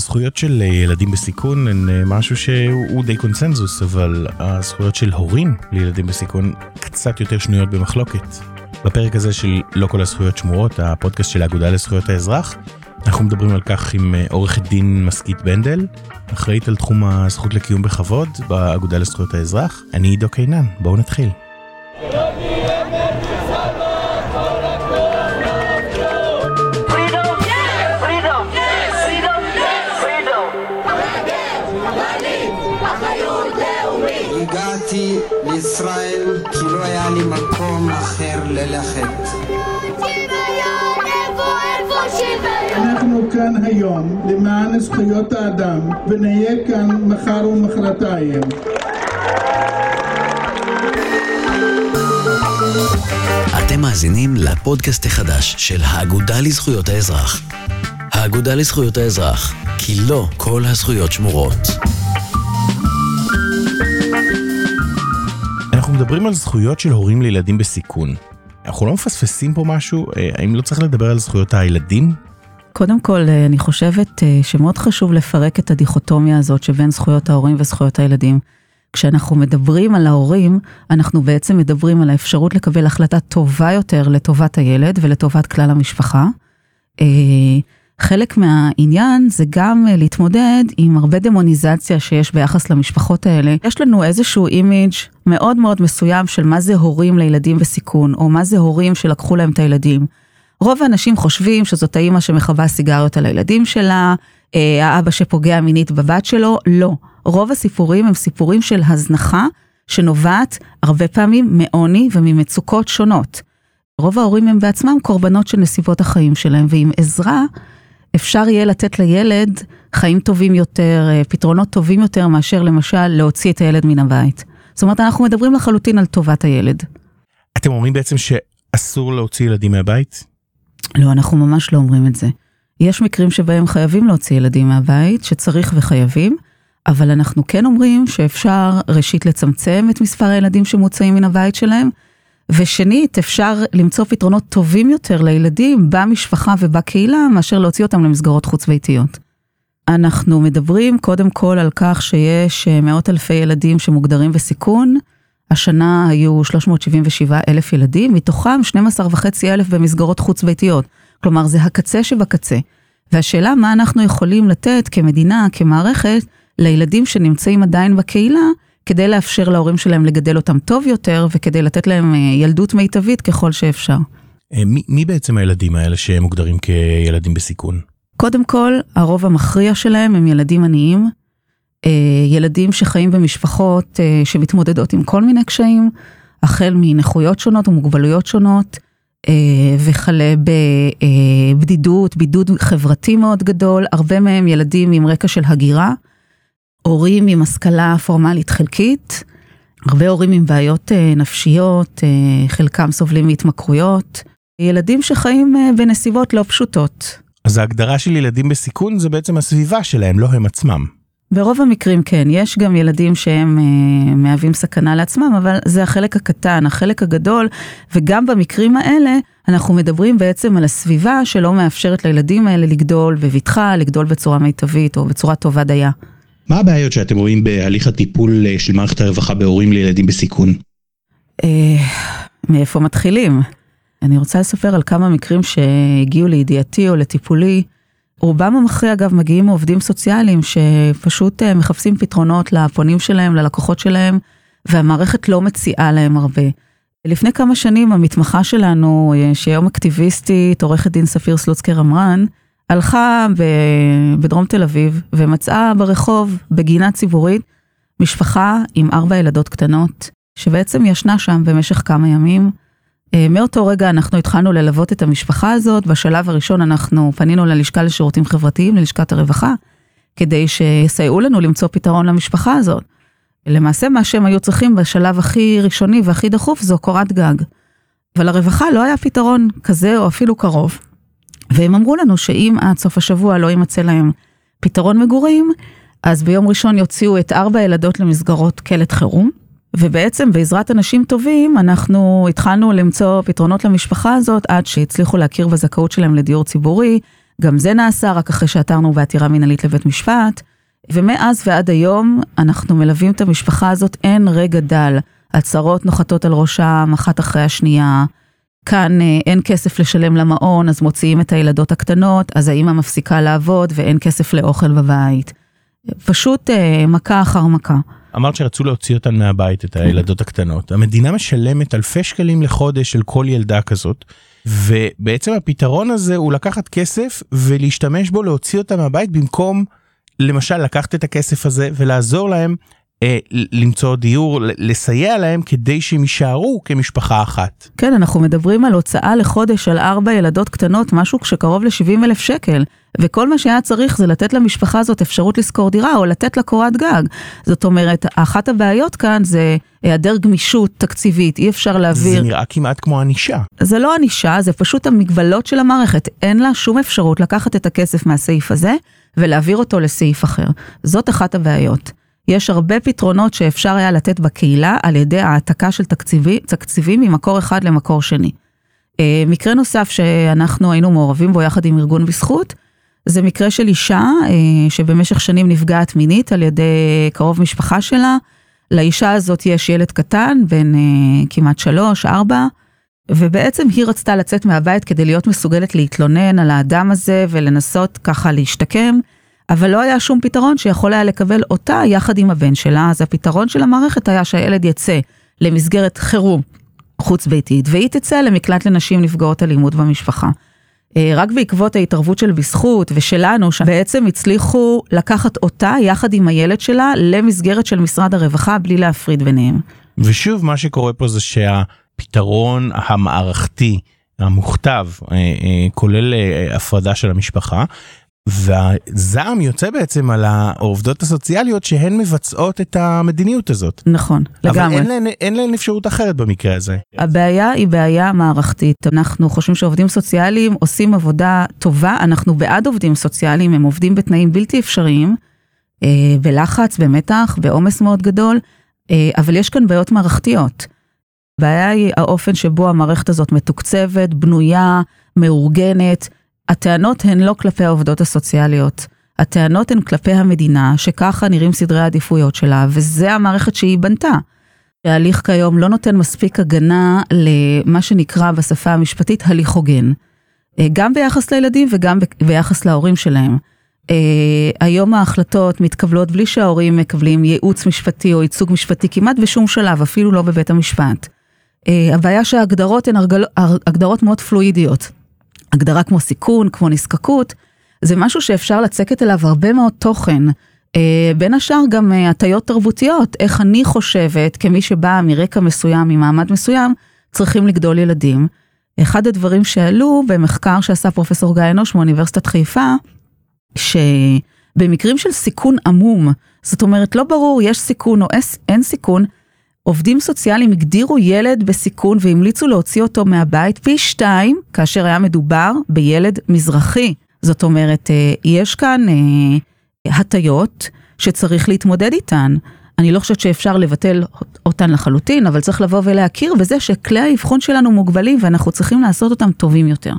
זכויות של ילדים בסיכון הן משהו שהוא די קונצנזוס, אבל הזכויות של הורים לילדים בסיכון קצת יותר שנויות במחלוקת. בפרק הזה של לא כל הזכויות שמורות, הפודקאסט של האגודה לזכויות האזרח, אנחנו מדברים על כך עם עורכת דין מסכית בנדל, אחראית על תחום הזכות לקיום בכבוד באגודה לזכויות האזרח. אני עידו קינן, בואו נתחיל. הגעתי היה לי מקום אחר ללכת. אנחנו כאן היום למען זכויות האדם ונהיה כאן מחר ומחרתיים. אתם מאזינים לפודקאסט החדש של האגודה לזכויות האזרח. האגודה לזכויות האזרח, כי לא כל הזכויות שמורות. מדברים על זכויות של הורים לילדים בסיכון. אנחנו לא מפספסים פה משהו? האם לא צריך לדבר על זכויות הילדים? קודם כל, אני חושבת שמאוד חשוב לפרק את הדיכוטומיה הזאת שבין זכויות ההורים וזכויות הילדים. כשאנחנו מדברים על ההורים, אנחנו בעצם מדברים על האפשרות לקבל החלטה טובה יותר לטובת הילד ולטובת כלל המשפחה. חלק מהעניין זה גם להתמודד עם הרבה דמוניזציה שיש ביחס למשפחות האלה. יש לנו איזשהו אימיג' מאוד מאוד מסוים של מה זה הורים לילדים בסיכון, או מה זה הורים שלקחו להם את הילדים. רוב האנשים חושבים שזאת האימא שמכבה סיגריות על הילדים שלה, האבא שפוגע מינית בבת שלו, לא. רוב הסיפורים הם סיפורים של הזנחה שנובעת הרבה פעמים מעוני וממצוקות שונות. רוב ההורים הם בעצמם קורבנות של נסיבות החיים שלהם, ועם עזרה אפשר יהיה לתת לילד חיים טובים יותר, פתרונות טובים יותר מאשר למשל להוציא את הילד מן הבית. זאת אומרת, אנחנו מדברים לחלוטין על טובת הילד. אתם אומרים בעצם שאסור להוציא ילדים מהבית? לא, אנחנו ממש לא אומרים את זה. יש מקרים שבהם חייבים להוציא ילדים מהבית, שצריך וחייבים, אבל אנחנו כן אומרים שאפשר ראשית לצמצם את מספר הילדים שמוצאים מן הבית שלהם, ושנית, אפשר למצוא פתרונות טובים יותר לילדים במשפחה ובקהילה, מאשר להוציא אותם למסגרות חוץ ביתיות. אנחנו מדברים קודם כל על כך שיש מאות אלפי ילדים שמוגדרים בסיכון, השנה היו 377 אלף ילדים, מתוכם 12 וחצי אלף במסגרות חוץ ביתיות. כלומר, זה הקצה שבקצה. והשאלה מה אנחנו יכולים לתת כמדינה, כמערכת, לילדים שנמצאים עדיין בקהילה, כדי לאפשר להורים שלהם לגדל אותם טוב יותר, וכדי לתת להם ילדות מיטבית ככל שאפשר. מי, מי בעצם הילדים האלה שמוגדרים כילדים בסיכון? קודם כל, הרוב המכריע שלהם הם ילדים עניים, ילדים שחיים במשפחות שמתמודדות עם כל מיני קשיים, החל מנכויות שונות ומוגבלויות שונות, וכלה בבדידות, בידוד חברתי מאוד גדול, הרבה מהם ילדים עם רקע של הגירה, הורים עם השכלה פורמלית חלקית, הרבה הורים עם בעיות נפשיות, חלקם סובלים מהתמכרויות, ילדים שחיים בנסיבות לא פשוטות. אז ההגדרה של ילדים בסיכון זה בעצם הסביבה שלהם, לא הם עצמם. ברוב המקרים כן, יש גם ילדים שהם אה, מהווים סכנה לעצמם, אבל זה החלק הקטן, החלק הגדול, וגם במקרים האלה אנחנו מדברים בעצם על הסביבה שלא מאפשרת לילדים האלה לגדול בבטחה, לגדול בצורה מיטבית או בצורה טובה דייה. מה הבעיות שאתם רואים בהליך הטיפול של מערכת הרווחה בהורים לילדים בסיכון? אה, מאיפה מתחילים? אני רוצה לספר על כמה מקרים שהגיעו לידיעתי או לטיפולי. רובם המכריע אגב מגיעים מעובדים סוציאליים שפשוט מחפשים פתרונות לפונים שלהם, ללקוחות שלהם, והמערכת לא מציעה להם הרבה. לפני כמה שנים המתמחה שלנו, שהיום אקטיביסטית, עורכת דין ספיר סלוצקר אמרן, הלכה בדרום תל אביב ומצאה ברחוב, בגינה ציבורית, משפחה עם ארבע ילדות קטנות, שבעצם ישנה שם במשך כמה ימים. מאותו רגע אנחנו התחלנו ללוות את המשפחה הזאת, בשלב הראשון אנחנו פנינו ללשכה לשירותים חברתיים, ללשכת הרווחה, כדי שיסייעו לנו למצוא פתרון למשפחה הזאת. למעשה מה שהם היו צריכים בשלב הכי ראשוני והכי דחוף זו קורת גג. אבל לרווחה לא היה פתרון כזה או אפילו קרוב. והם אמרו לנו שאם עד סוף השבוע לא יימצא להם פתרון מגורים, אז ביום ראשון יוציאו את ארבע הילדות למסגרות קלט חירום. ובעצם בעזרת אנשים טובים אנחנו התחלנו למצוא פתרונות למשפחה הזאת עד שהצליחו להכיר בזכאות שלהם לדיור ציבורי, גם זה נעשה רק אחרי שעתרנו בעתירה מנהלית לבית משפט, ומאז ועד היום אנחנו מלווים את המשפחה הזאת, אין רגע דל. הצהרות נוחתות על ראשם אחת אחרי השנייה. כאן אה, אין כסף לשלם למעון, אז מוציאים את הילדות הקטנות, אז האמא מפסיקה לעבוד ואין כסף לאוכל בבית. פשוט אה, מכה אחר מכה. אמרת שרצו להוציא אותן מהבית, את הילדות הקטנות. המדינה משלמת אלפי שקלים לחודש של כל ילדה כזאת, ובעצם הפתרון הזה הוא לקחת כסף ולהשתמש בו להוציא אותה מהבית במקום למשל לקחת את הכסף הזה ולעזור להם למצוא דיור, לסייע להם כדי שהם יישארו כמשפחה אחת. כן, אנחנו מדברים על הוצאה לחודש על ארבע ילדות קטנות, משהו שקרוב ל-70 אלף שקל. וכל מה שהיה צריך זה לתת למשפחה הזאת אפשרות לשכור דירה או לתת לה קורת גג. זאת אומרת, אחת הבעיות כאן זה היעדר גמישות תקציבית, אי אפשר להעביר... זה נראה כמעט כמו ענישה. זה לא ענישה, זה פשוט המגבלות של המערכת. אין לה שום אפשרות לקחת את הכסף מהסעיף הזה ולהעביר אותו לסעיף אחר. זאת אחת הבעיות. יש הרבה פתרונות שאפשר היה לתת בקהילה על ידי העתקה של תקציבי, תקציבים ממקור אחד למקור שני. אה, מקרה נוסף שאנחנו היינו מעורבים בו יחד עם ארגון בזכות, זה מקרה של אישה אה, שבמשך שנים נפגעת מינית על ידי קרוב משפחה שלה. לאישה הזאת יש ילד קטן, בן אה, כמעט שלוש, ארבע, ובעצם היא רצתה לצאת מהבית כדי להיות מסוגלת להתלונן על האדם הזה ולנסות ככה להשתקם. אבל לא היה שום פתרון שיכול היה לקבל אותה יחד עם הבן שלה, אז הפתרון של המערכת היה שהילד יצא למסגרת חירום חוץ ביתית, והיא תצא למקלט לנשים נפגעות אלימות במשפחה. אה, רק בעקבות ההתערבות של בזכות ושלנו, שבעצם הצליחו לקחת אותה יחד עם הילד שלה למסגרת של משרד הרווחה בלי להפריד ביניהם. ושוב, מה שקורה פה זה שהפתרון המערכתי המוכתב אה, אה, כולל הפרדה של המשפחה והזעם יוצא בעצם על העובדות הסוציאליות שהן מבצעות את המדיניות הזאת. נכון, לגמרי. אבל אין להן, אין להן אפשרות אחרת במקרה הזה. הבעיה היא בעיה מערכתית. אנחנו חושבים שעובדים סוציאליים עושים עבודה טובה, אנחנו בעד עובדים סוציאליים, הם עובדים בתנאים בלתי אפשריים, אה, בלחץ, במתח, בעומס מאוד גדול, אה, אבל יש כאן בעיות מערכתיות. הבעיה היא האופן שבו המערכת הזאת מתוקצבת, בנויה, מאורגנת. הטענות הן לא כלפי העובדות הסוציאליות. הטענות הן כלפי המדינה, שככה נראים סדרי העדיפויות שלה, וזה המערכת שהיא בנתה. ההליך כיום לא נותן מספיק הגנה למה שנקרא בשפה המשפטית הליך הוגן. אה, גם ביחס לילדים וגם ביחס להורים שלהם. Uh, היום ההחלטות מתקבלות בלי שההורים מקבלים ייעוץ משפטי או ייצוג משפטי כמעט בשום שלב, אפילו לא בבית המשפט. Uh, הבעיה שההגדרות הן הגדרות מאוד פלואידיות. הגדרה כמו סיכון, כמו נזקקות, זה משהו שאפשר לצקת אליו הרבה מאוד תוכן. אה, בין השאר גם אה, הטיות תרבותיות, איך אני חושבת, כמי שבאה מרקע מסוים, ממעמד מסוים, צריכים לגדול ילדים. אחד הדברים שעלו במחקר שעשה פרופסור גיא אנוש מאוניברסיטת חיפה, שבמקרים של סיכון עמום, זאת אומרת לא ברור יש סיכון או אין סיכון, עובדים סוציאליים הגדירו ילד בסיכון והמליצו להוציא אותו מהבית פי שתיים, כאשר היה מדובר בילד מזרחי. זאת אומרת, אה, יש כאן אה, הטיות שצריך להתמודד איתן. אני לא חושבת שאפשר לבטל אותן לחלוטין, אבל צריך לבוא ולהכיר בזה שכלי האבחון שלנו מוגבלים ואנחנו צריכים לעשות אותם טובים יותר.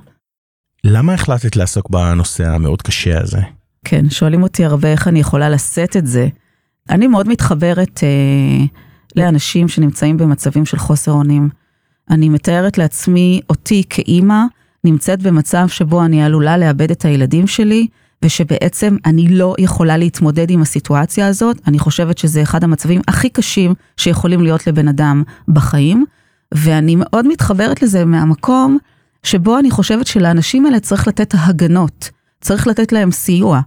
למה החלטת לעסוק בנושא המאוד קשה הזה? כן, שואלים אותי הרבה איך אני יכולה לשאת את זה. אני מאוד מתחברת אה, לאנשים שנמצאים במצבים של חוסר אונים. אני מתארת לעצמי אותי כאימא נמצאת במצב שבו אני עלולה לאבד את הילדים שלי, ושבעצם אני לא יכולה להתמודד עם הסיטואציה הזאת. אני חושבת שזה אחד המצבים הכי קשים שיכולים להיות לבן אדם בחיים, ואני מאוד מתחברת לזה מהמקום שבו אני חושבת שלאנשים האלה צריך לתת הגנות, צריך לתת להם סיוע.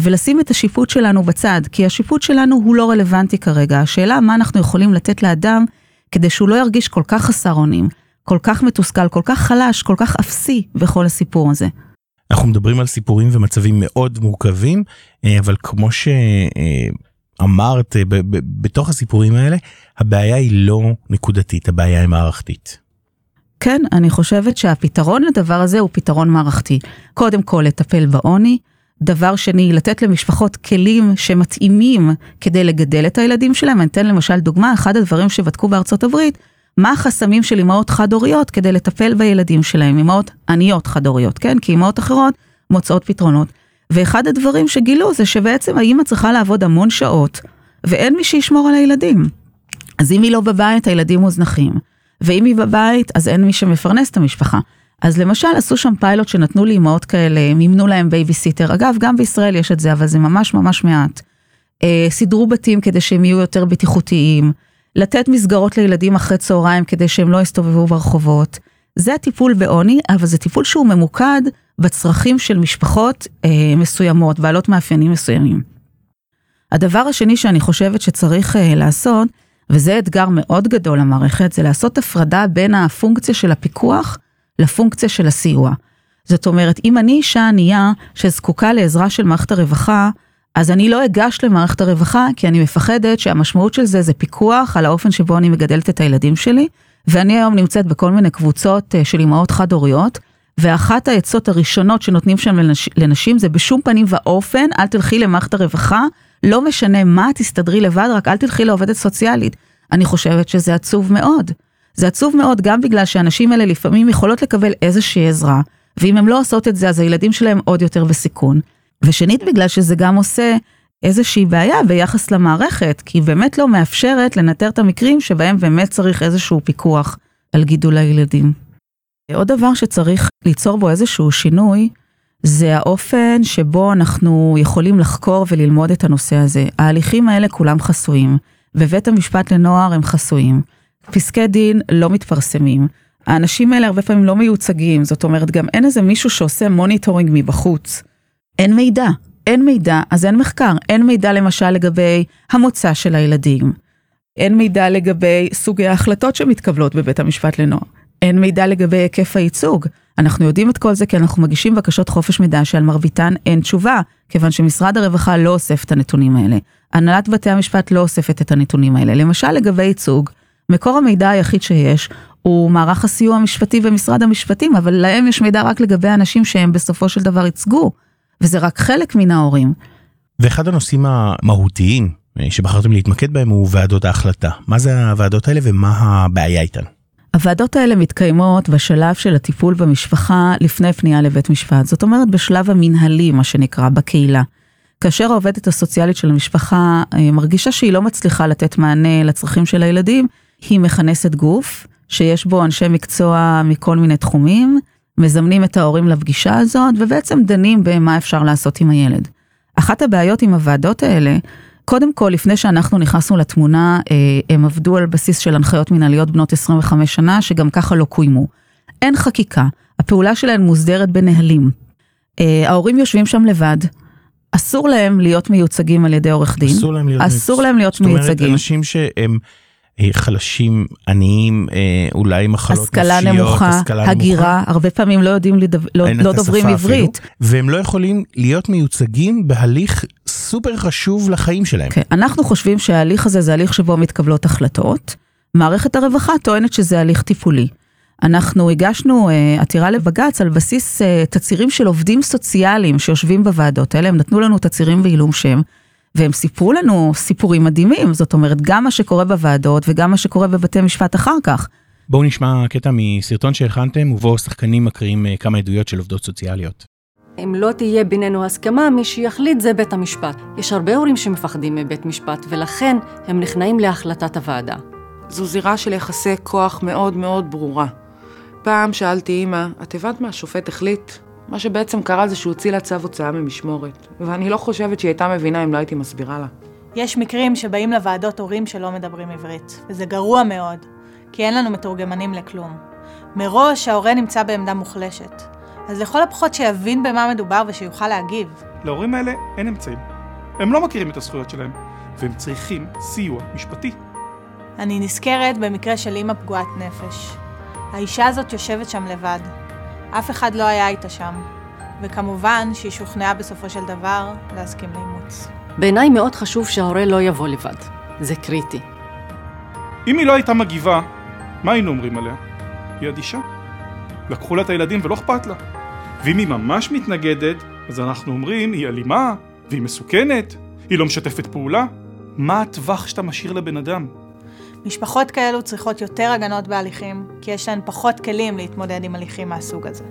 ולשים את השיפוט שלנו בצד, כי השיפוט שלנו הוא לא רלוונטי כרגע. השאלה מה אנחנו יכולים לתת לאדם כדי שהוא לא ירגיש כל כך חסר אונים, כל כך מתוסכל, כל כך חלש, כל כך אפסי בכל הסיפור הזה. אנחנו מדברים על סיפורים ומצבים מאוד מורכבים, אה, אבל כמו שאמרת, אה, בתוך הסיפורים האלה, הבעיה היא לא נקודתית, הבעיה היא מערכתית. כן, אני חושבת שהפתרון לדבר הזה הוא פתרון מערכתי. קודם כל, לטפל בעוני, דבר שני, לתת למשפחות כלים שמתאימים כדי לגדל את הילדים שלהם. אני אתן למשל דוגמה, אחד הדברים שבדקו בארצות הברית, מה החסמים של אמהות חד-הוריות כדי לטפל בילדים שלהם, אמהות עניות חד-הוריות, כן? כי אמהות אחרות מוצאות פתרונות. ואחד הדברים שגילו זה שבעצם האימא צריכה לעבוד המון שעות, ואין מי שישמור על הילדים. אז אם היא לא בבית, הילדים מוזנחים. ואם היא בבית, אז אין מי שמפרנס את המשפחה. אז למשל, עשו שם פיילוט שנתנו לאימהות כאלה, מימנו להם בייביסיטר. אגב, גם בישראל יש את זה, אבל זה ממש ממש מעט. אה, סידרו בתים כדי שהם יהיו יותר בטיחותיים. לתת מסגרות לילדים אחרי צהריים כדי שהם לא יסתובבו ברחובות. זה הטיפול בעוני, אבל זה טיפול שהוא ממוקד בצרכים של משפחות אה, מסוימות, בעלות מאפיינים מסוימים. הדבר השני שאני חושבת שצריך אה, לעשות, וזה אתגר מאוד גדול למערכת, זה לעשות הפרדה בין הפונקציה של הפיקוח לפונקציה של הסיוע. זאת אומרת, אם אני אישה ענייה שזקוקה לעזרה של מערכת הרווחה, אז אני לא אגש למערכת הרווחה, כי אני מפחדת שהמשמעות של זה זה פיקוח על האופן שבו אני מגדלת את הילדים שלי, ואני היום נמצאת בכל מיני קבוצות אה, של אימהות חד-הוריות, ואחת העצות הראשונות שנותנים שם לנש, לנשים זה בשום פנים ואופן, אל תלכי למערכת הרווחה, לא משנה מה, תסתדרי לבד, רק אל תלכי לעובדת סוציאלית. אני חושבת שזה עצוב מאוד. זה עצוב מאוד גם בגלל שהנשים האלה לפעמים יכולות לקבל איזושהי עזרה, ואם הן לא עושות את זה, אז הילדים שלהם עוד יותר בסיכון. ושנית, בגלל שזה גם עושה איזושהי בעיה ביחס למערכת, כי היא באמת לא מאפשרת לנטר את המקרים שבהם באמת צריך איזשהו פיקוח על גידול הילדים. עוד דבר שצריך ליצור בו איזשהו שינוי, זה האופן שבו אנחנו יכולים לחקור וללמוד את הנושא הזה. ההליכים האלה כולם חסויים. בבית המשפט לנוער הם חסויים. פסקי דין לא מתפרסמים. האנשים האלה הרבה פעמים לא מיוצגים, זאת אומרת גם אין איזה מישהו שעושה monitoring מבחוץ. אין מידע, אין מידע, אז אין מחקר. אין מידע למשל לגבי המוצא של הילדים. אין מידע לגבי סוגי ההחלטות שמתקבלות בבית המשפט לנוער. אין מידע לגבי היקף הייצוג. אנחנו יודעים את כל זה כי אנחנו מגישים בקשות חופש מידע שעל מרביתן אין תשובה, כיוון שמשרד הרווחה לא אוסף את הנתונים האלה. הנהלת בתי המשפט לא אוספת את הנתונים האלה. למשל לגבי ייצוג, מקור המידע היחיד שיש הוא מערך הסיוע המשפטי במשרד המשפטים, אבל להם יש מידע רק לגבי האנשים שהם בסופו של דבר ייצגו, וזה רק חלק מן ההורים. ואחד הנושאים המהותיים אה, שבחרתם להתמקד בהם הוא ועדות ההחלטה. מה זה הוועדות האלה ומה הבעיה איתן? הוועדות האלה מתקיימות בשלב של הטיפול במשפחה לפני פנייה לבית משפט. זאת אומרת, בשלב המנהלי, מה שנקרא, בקהילה. כאשר העובדת הסוציאלית של המשפחה אה, מרגישה שהיא לא מצליחה לתת מענה לצרכים של הילדים, היא מכנסת גוף, שיש בו אנשי מקצוע מכל מיני תחומים, מזמנים את ההורים לפגישה הזאת, ובעצם דנים במה אפשר לעשות עם הילד. אחת הבעיות עם הוועדות האלה, קודם כל, לפני שאנחנו נכנסנו לתמונה, אה, הם עבדו על בסיס של הנחיות מנהליות בנות 25 שנה, שגם ככה לא קוימו. אין חקיקה, הפעולה שלהן מוסדרת בנהלים. אה, ההורים יושבים שם לבד, אסור להם להיות מיוצגים על ידי עורך דין. אסור להם להיות, אסור להם להיות מיוצגים. זאת אומרת, אנשים שהם חלשים, עניים, אולי מחלות השכלה נפשיות, נמוכה, השכלה הגירה, נמוכה. הרבה פעמים לא יודעים, לדבר, לא, לא דוברים עברית. אפילו, והם לא יכולים להיות מיוצגים בהליך סופר חשוב לחיים שלהם. כן, אנחנו חושבים שההליך הזה זה הליך שבו מתקבלות החלטות. מערכת הרווחה טוענת שזה הליך טיפולי. אנחנו הגשנו uh, עתירה לבג"ץ על בסיס uh, תצהירים של עובדים סוציאליים שיושבים בוועדות האלה, הם נתנו לנו תצהירים בעילום שם, והם סיפרו לנו סיפורים מדהימים, זאת אומרת, גם מה שקורה בוועדות וגם מה שקורה בבתי משפט אחר כך. בואו נשמע קטע מסרטון שהכנתם, ובו שחקנים מקריאים אה, כמה עדויות של עובדות סוציאליות. אם לא תהיה בינינו הסכמה, מי שיחליט זה בית המשפט. יש הרבה הורים שמפחדים מבית משפט, ולכן הם נכנעים להחלטת הוועדה. זו זירה של יחסי כוח מאוד מאוד ברורה. פעם שאלתי אמא, את הבנת מה השופט החליט? מה שבעצם קרה זה שהוא הוציא לה צו הוצאה ממשמורת, ואני לא חושבת שהיא הייתה מבינה אם לא הייתי מסבירה לה. יש מקרים שבאים לוועדות הורים שלא מדברים עברית, וזה גרוע מאוד, כי אין לנו מתורגמנים לכלום. מראש ההורה נמצא בעמדה מוחלשת, אז לכל הפחות שיבין במה מדובר ושיוכל להגיב. להורים האלה אין אמצעים. הם לא מכירים את הזכויות שלהם, והם צריכים סיוע משפטי. אני נזכרת במקרה של אימא פגועת נפש. האישה הזאת יושבת שם לבד. אף אחד לא היה איתה שם. וכמובן שהיא שוכנעה בסופו של דבר להסכים לאימוץ. בעיניי מאוד חשוב שההורה לא יבוא לבד. זה קריטי. אם היא לא הייתה מגיבה, מה היינו אומרים עליה? היא אדישה. לקחו לה את הילדים ולא אכפת לה. ואם היא ממש מתנגדת, אז אנחנו אומרים, היא אלימה, והיא מסוכנת, היא לא משתפת פעולה. מה הטווח שאתה משאיר לבן אדם? משפחות כאלו צריכות יותר הגנות בהליכים, כי יש להן פחות כלים להתמודד עם הליכים מהסוג הזה.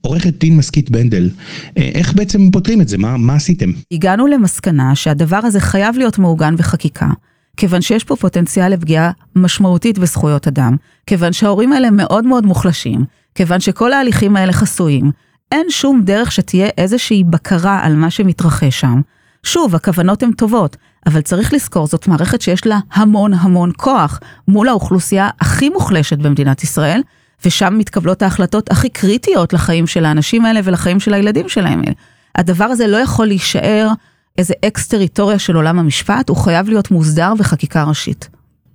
עורכת דין מסכית בנדל, אה, איך בעצם פותרים את זה? מה, מה עשיתם? הגענו למסקנה שהדבר הזה חייב להיות מעוגן בחקיקה, כיוון שיש פה פוטנציאל לפגיעה משמעותית בזכויות אדם, כיוון שההורים האלה מאוד מאוד מוחלשים, כיוון שכל ההליכים האלה חסויים, אין שום דרך שתהיה איזושהי בקרה על מה שמתרחש שם. שוב, הכוונות הן טובות, אבל צריך לזכור, זאת מערכת שיש לה המון המון כוח מול האוכלוסייה הכי מוחלשת במדינת ישראל, ושם מתקבלות ההחלטות הכי קריטיות לחיים של האנשים האלה ולחיים של הילדים שלהם. הדבר הזה לא יכול להישאר איזה אקס טריטוריה של עולם המשפט, הוא חייב להיות מוסדר בחקיקה ראשית.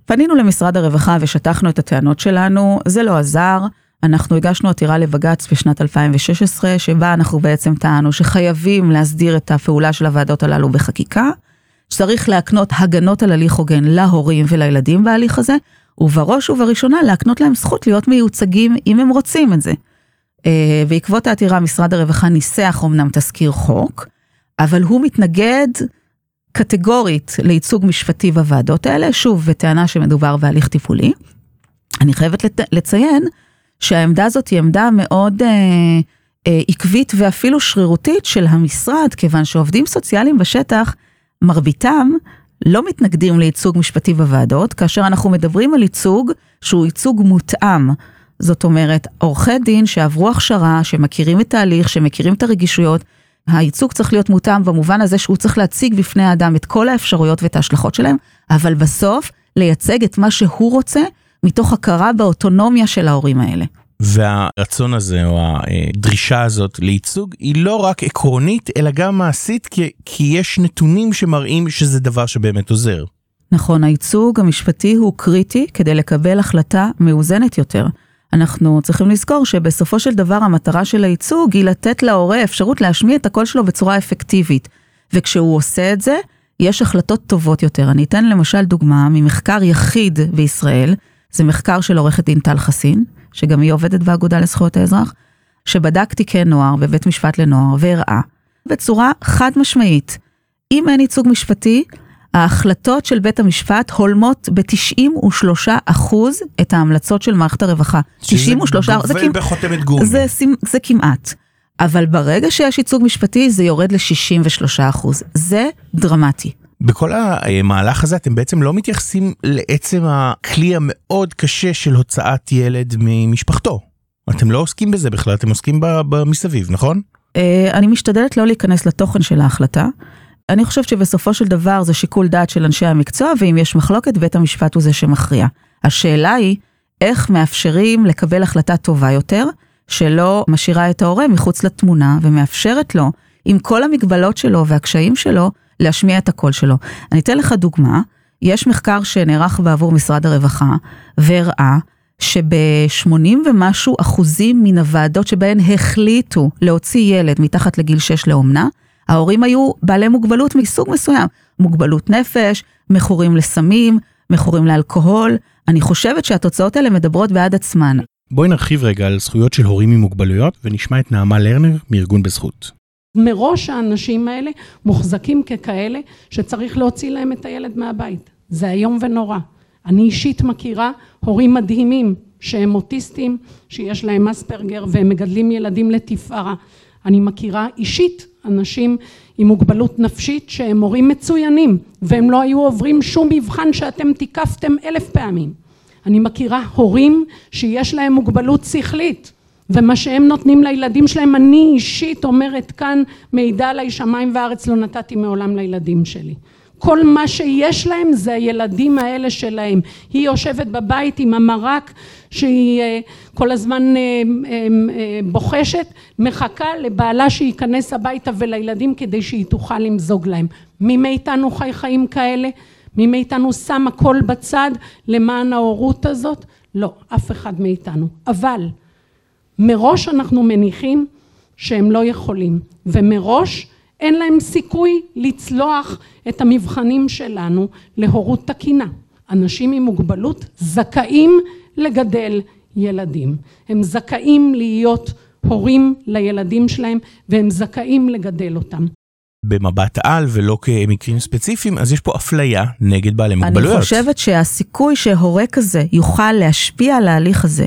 פנינו למשרד הרווחה ושטחנו את הטענות שלנו, זה לא עזר. אנחנו הגשנו עתירה לבג"ץ בשנת 2016, שבה אנחנו בעצם טענו שחייבים להסדיר את הפעולה של הוועדות הללו בחקיקה, שצריך להקנות הגנות על הליך הוגן להורים ולילדים בהליך הזה, ובראש ובראשונה להקנות להם זכות להיות מיוצגים אם הם רוצים את זה. אה, בעקבות העתירה משרד הרווחה ניסח אמנם תזכיר חוק, אבל הוא מתנגד קטגורית לייצוג משפטי בוועדות האלה, שוב, בטענה שמדובר בהליך טיפולי. אני חייבת לציין שהעמדה הזאת היא עמדה מאוד אה, אה, עקבית ואפילו שרירותית של המשרד, כיוון שעובדים סוציאליים בשטח, מרביתם לא מתנגדים לייצוג משפטי בוועדות, כאשר אנחנו מדברים על ייצוג שהוא ייצוג מותאם. זאת אומרת, עורכי דין שעברו הכשרה, שמכירים את ההליך, שמכירים את הרגישויות, הייצוג צריך להיות מותאם במובן הזה שהוא צריך להציג בפני האדם את כל האפשרויות ואת ההשלכות שלהם, אבל בסוף לייצג את מה שהוא רוצה מתוך הכרה באוטונומיה של ההורים האלה. והרצון הזה או הדרישה הזאת לייצוג היא לא רק עקרונית אלא גם מעשית כי, כי יש נתונים שמראים שזה דבר שבאמת עוזר. נכון, הייצוג המשפטי הוא קריטי כדי לקבל החלטה מאוזנת יותר. אנחנו צריכים לזכור שבסופו של דבר המטרה של הייצוג היא לתת להורה אפשרות להשמיע את הקול שלו בצורה אפקטיבית. וכשהוא עושה את זה, יש החלטות טובות יותר. אני אתן למשל דוגמה ממחקר יחיד בישראל, זה מחקר של עורכת דין טל חסין, שגם היא עובדת באגודה לזכויות האזרח, שבדק תיקי נוער בבית משפט לנוער והראה בצורה חד משמעית, אם אין ייצוג משפטי, ההחלטות של בית המשפט הולמות ב-93 אחוז את ההמלצות של מערכת הרווחה. 93 אחוז, זה בחותמת גומי. זה, זה כמעט. אבל ברגע שיש ייצוג משפטי זה יורד ל-63 אחוז. זה דרמטי. בכל המהלך הזה אתם בעצם לא מתייחסים לעצם הכלי המאוד קשה של הוצאת ילד ממשפחתו. אתם לא עוסקים בזה בכלל, אתם עוסקים במסביב, נכון? אה, אני משתדלת לא להיכנס לתוכן של ההחלטה. אני חושבת שבסופו של דבר זה שיקול דעת של אנשי המקצוע, ואם יש מחלוקת, בית המשפט הוא זה שמכריע. השאלה היא, איך מאפשרים לקבל החלטה טובה יותר, שלא משאירה את ההורה מחוץ לתמונה, ומאפשרת לו, עם כל המגבלות שלו והקשיים שלו, להשמיע את הקול שלו. אני אתן לך דוגמה, יש מחקר שנערך בעבור משרד הרווחה, והראה שב-80 ומשהו אחוזים מן הוועדות שבהן החליטו להוציא ילד מתחת לגיל 6 לאומנה, ההורים היו בעלי מוגבלות מסוג מסוים, מוגבלות נפש, מכורים לסמים, מכורים לאלכוהול. אני חושבת שהתוצאות האלה מדברות בעד עצמן. בואי נרחיב רגע על זכויות של הורים עם מוגבלויות ונשמע את נעמה לרנר מארגון בזכות. מראש האנשים האלה מוחזקים ככאלה שצריך להוציא להם את הילד מהבית. זה איום ונורא. אני אישית מכירה הורים מדהימים שהם אוטיסטים, שיש להם אספרגר והם מגדלים ילדים לתפארה. אני מכירה אישית אנשים עם מוגבלות נפשית שהם הורים מצוינים והם לא היו עוברים שום מבחן שאתם תיקפתם אלף פעמים. אני מכירה הורים שיש להם מוגבלות שכלית ומה שהם נותנים לילדים שלהם אני אישית אומרת כאן מעידה עליי שמיים וארץ לא נתתי מעולם לילדים שלי כל מה שיש להם זה הילדים האלה שלהם היא יושבת בבית עם המרק שהיא אה, כל הזמן אה, אה, בוחשת מחכה לבעלה שייכנס הביתה ולילדים כדי שהיא תוכל למזוג להם מי מאיתנו חי חיים כאלה? מי מאיתנו שם הכל בצד למען ההורות הזאת? לא, אף אחד מאיתנו. אבל מראש אנחנו מניחים שהם לא יכולים, ומראש אין להם סיכוי לצלוח את המבחנים שלנו להורות תקינה. אנשים עם מוגבלות זכאים לגדל ילדים. הם זכאים להיות הורים לילדים שלהם והם זכאים לגדל אותם. במבט על ולא כמקרים ספציפיים, אז יש פה אפליה נגד בעלי מוגבלויות. אני חושבת שהסיכוי שהורה כזה יוכל להשפיע על ההליך הזה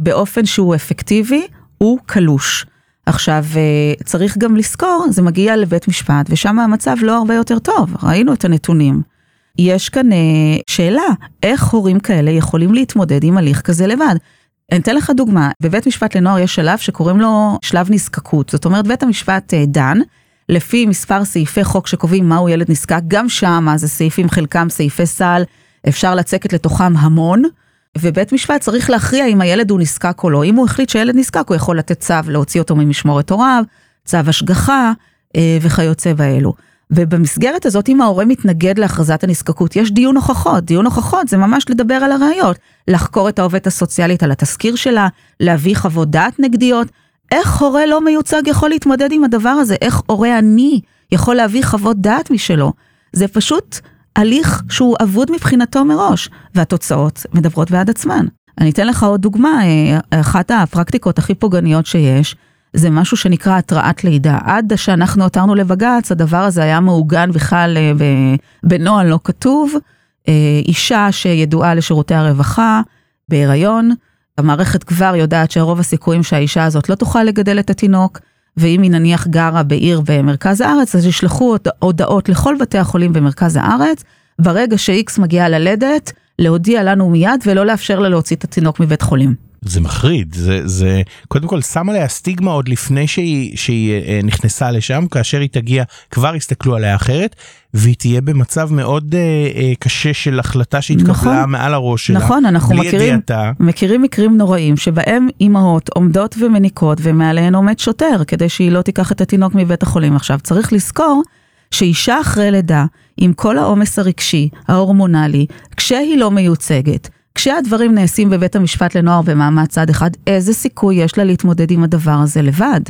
באופן שהוא אפקטיבי, הוא קלוש. עכשיו, אה, צריך גם לזכור, זה מגיע לבית משפט, ושם המצב לא הרבה יותר טוב, ראינו את הנתונים. יש כאן אה, שאלה, איך הורים כאלה יכולים להתמודד עם הליך כזה לבד? אני אתן לך דוגמה, בבית משפט לנוער יש שלב שקוראים לו שלב נזקקות, זאת אומרת בית המשפט אה, דן, לפי מספר סעיפי חוק שקובעים מהו ילד נזקק, גם שם זה סעיפים חלקם סעיפי סל, אפשר לצקת לתוכם המון, ובית משפט צריך להכריע אם הילד הוא נזקק או לא. אם הוא החליט שהילד נזקק, הוא יכול לתת צו להוציא אותו ממשמורת הוריו, צו השגחה אה, וכיוצא באלו. ובמסגרת הזאת, אם ההורה מתנגד להכרזת הנזקקות, יש דיון הוכחות. דיון הוכחות זה ממש לדבר על הראיות, לחקור את העובדת הסוציאלית על התסקיר שלה, להביא חוות דעת נגדיות. איך הורה לא מיוצג יכול להתמודד עם הדבר הזה? איך הורה עני יכול להביא חוות דעת משלו? זה פשוט הליך שהוא אבוד מבחינתו מראש, והתוצאות מדברות בעד עצמן. אני אתן לך עוד דוגמה, אה, אחת הפרקטיקות הכי פוגעניות שיש, זה משהו שנקרא התראת לידה. עד שאנחנו עתרנו לבג"ץ, הדבר הזה היה מעוגן בכלל אה, בנוהל לא כתוב. אה, אישה שידועה לשירותי הרווחה, בהיריון, המערכת כבר יודעת שרוב הסיכויים שהאישה הזאת לא תוכל לגדל את התינוק, ואם היא נניח גרה בעיר במרכז הארץ, אז ישלחו הודעות לכל בתי החולים במרכז הארץ, ברגע ש-X מגיעה ללדת, להודיע לנו מיד ולא לאפשר לה להוציא את התינוק מבית חולים. זה מחריד, זה, זה קודם כל שם עליה סטיגמה עוד לפני שהיא, שהיא אה, נכנסה לשם, כאשר היא תגיע כבר יסתכלו עליה אחרת, והיא תהיה במצב מאוד אה, אה, קשה של החלטה שהתקבלה נכון, מעל הראש שלה, נכון, אנחנו מכירים, ידיעתה. מכירים מקרים נוראים שבהם אימהות עומדות ומניקות ומעליהן עומד שוטר כדי שהיא לא תיקח את התינוק מבית החולים. עכשיו צריך לזכור שאישה אחרי לידה, עם כל העומס הרגשי, ההורמונלי, כשהיא לא מיוצגת, כשהדברים נעשים בבית המשפט לנוער במעמד צד אחד, איזה סיכוי יש לה להתמודד עם הדבר הזה לבד?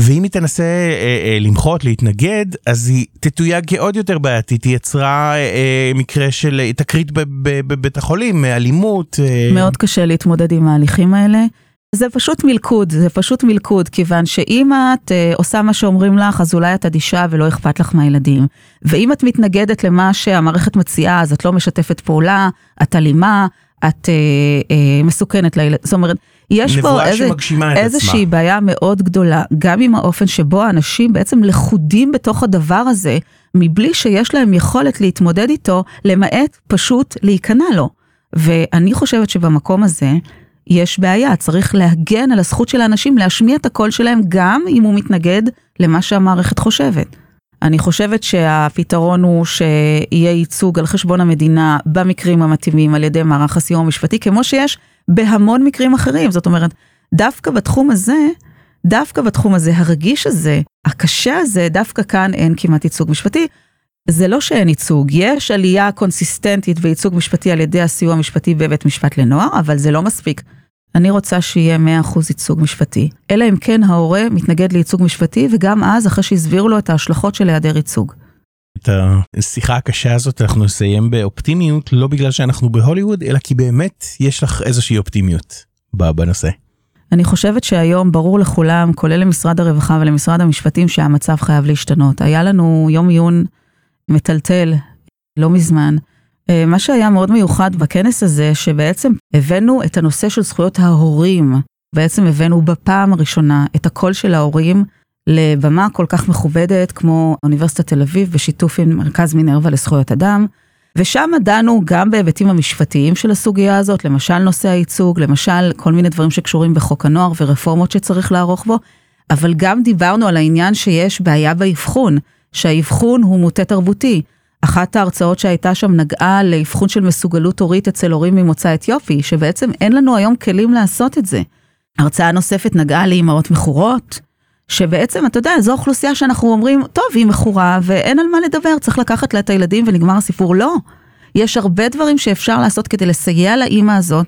ואם היא תנסה אה, אה, למחות, להתנגד, אז היא תתויג כעוד יותר בעייתית, היא יצרה אה, אה, מקרה של אה, תקרית בבית החולים, אלימות. אה... מאוד קשה להתמודד עם ההליכים האלה. זה פשוט מלכוד, זה פשוט מלכוד, כיוון שאם את אה, עושה מה שאומרים לך, אז אולי את אדישה ולא אכפת לך מהילדים. ואם את מתנגדת למה שהמערכת מציעה, אז את לא משתפת פעולה, את אלימה, את אה, אה, מסוכנת לילד, זאת אומרת, יש פה איזה, איזושהי בעיה מאוד גדולה, גם עם האופן שבו האנשים בעצם לכודים בתוך הדבר הזה, מבלי שיש להם יכולת להתמודד איתו, למעט פשוט להיכנע לו. ואני חושבת שבמקום הזה, יש בעיה, צריך להגן על הזכות של האנשים להשמיע את הקול שלהם גם אם הוא מתנגד למה שהמערכת חושבת. אני חושבת שהפתרון הוא שיהיה ייצוג על חשבון המדינה במקרים המתאימים על ידי מערך הסיוע המשפטי, כמו שיש בהמון מקרים אחרים. זאת אומרת, דווקא בתחום הזה, דווקא בתחום הזה, הרגיש הזה, הקשה הזה, דווקא כאן אין כמעט ייצוג משפטי. זה לא שאין ייצוג, יש עלייה קונסיסטנטית וייצוג משפטי על ידי הסיוע המשפטי בבית משפט לנוער, אבל זה לא מספיק. אני רוצה שיהיה 100% ייצוג משפטי, אלא אם כן ההורה מתנגד לייצוג משפטי, וגם אז אחרי שהסבירו לו את ההשלכות של היעדר ייצוג. את השיחה הקשה הזאת אנחנו נסיים באופטימיות, לא בגלל שאנחנו בהוליווד, אלא כי באמת יש לך איזושהי אופטימיות בנושא. אני חושבת שהיום ברור לכולם, כולל למשרד הרווחה ולמשרד המשפטים, שהמצב חייב להשתנות. היה לנו יום עיון מטלטל לא מזמן, מה שהיה מאוד מיוחד בכנס הזה, שבעצם הבאנו את הנושא של זכויות ההורים, בעצם הבאנו בפעם הראשונה את הקול של ההורים לבמה כל כך מכובדת כמו אוניברסיטת תל אביב בשיתוף עם מרכז מינרווה לזכויות אדם. ושם דנו גם בהיבטים המשפטיים של הסוגיה הזאת, למשל נושא הייצוג, למשל כל מיני דברים שקשורים בחוק הנוער ורפורמות שצריך לערוך בו, אבל גם דיברנו על העניין שיש בעיה באבחון, שהאבחון הוא מוטה תרבותי. אחת ההרצאות שהייתה שם נגעה לאבחון של מסוגלות הורית אצל הורים ממוצא אתיופי, שבעצם אין לנו היום כלים לעשות את זה. הרצאה נוספת נגעה לאימהות מכורות, שבעצם, אתה יודע, זו אוכלוסייה שאנחנו אומרים, טוב, היא מכורה ואין על מה לדבר, צריך לקחת לה את הילדים ונגמר הסיפור. לא. יש הרבה דברים שאפשר לעשות כדי לסייע לאימא הזאת,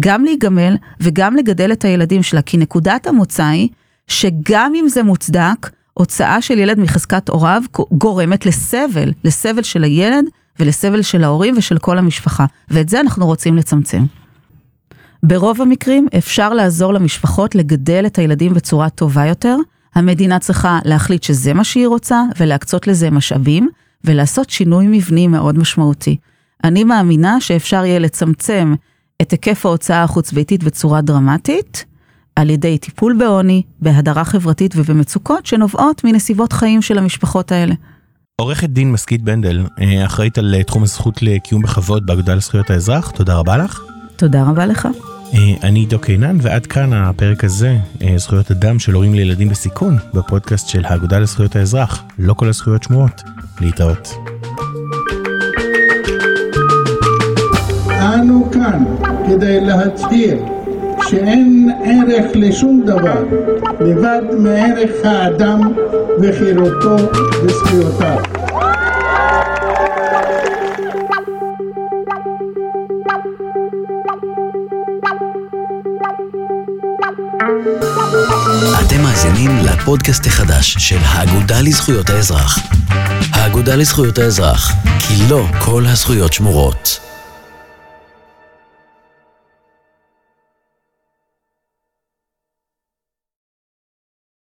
גם להיגמל וגם לגדל את הילדים שלה, כי נקודת המוצא היא שגם אם זה מוצדק, הוצאה של ילד מחזקת הוריו גורמת לסבל, לסבל של הילד ולסבל של ההורים ושל כל המשפחה, ואת זה אנחנו רוצים לצמצם. ברוב המקרים אפשר לעזור למשפחות לגדל את הילדים בצורה טובה יותר. המדינה צריכה להחליט שזה מה שהיא רוצה ולהקצות לזה משאבים ולעשות שינוי מבני מאוד משמעותי. אני מאמינה שאפשר יהיה לצמצם את היקף ההוצאה החוץ ביתית בצורה דרמטית, על ידי טיפול בעוני, בהדרה חברתית ובמצוקות שנובעות מנסיבות חיים של המשפחות האלה. עורכת דין מסכית בנדל, אה, אחראית על אה, תחום הזכות לקיום בכבוד באגודה לזכויות האזרח, תודה רבה לך. תודה רבה לך. אה, אני עידו קינן, ועד כאן הפרק הזה, זכויות אדם של הורים לילדים בסיכון, בפודקאסט של האגודה לזכויות האזרח, לא כל הזכויות שמועות. להתראות. אנו כאן כדי להצהיר שאין ערך לשום דבר לבד מערך האדם וחירותו וזכויותיו. אתם מאזינים לפודקאסט החדש של האגודה לזכויות האזרח. האגודה לזכויות האזרח, כי לא כל הזכויות שמורות.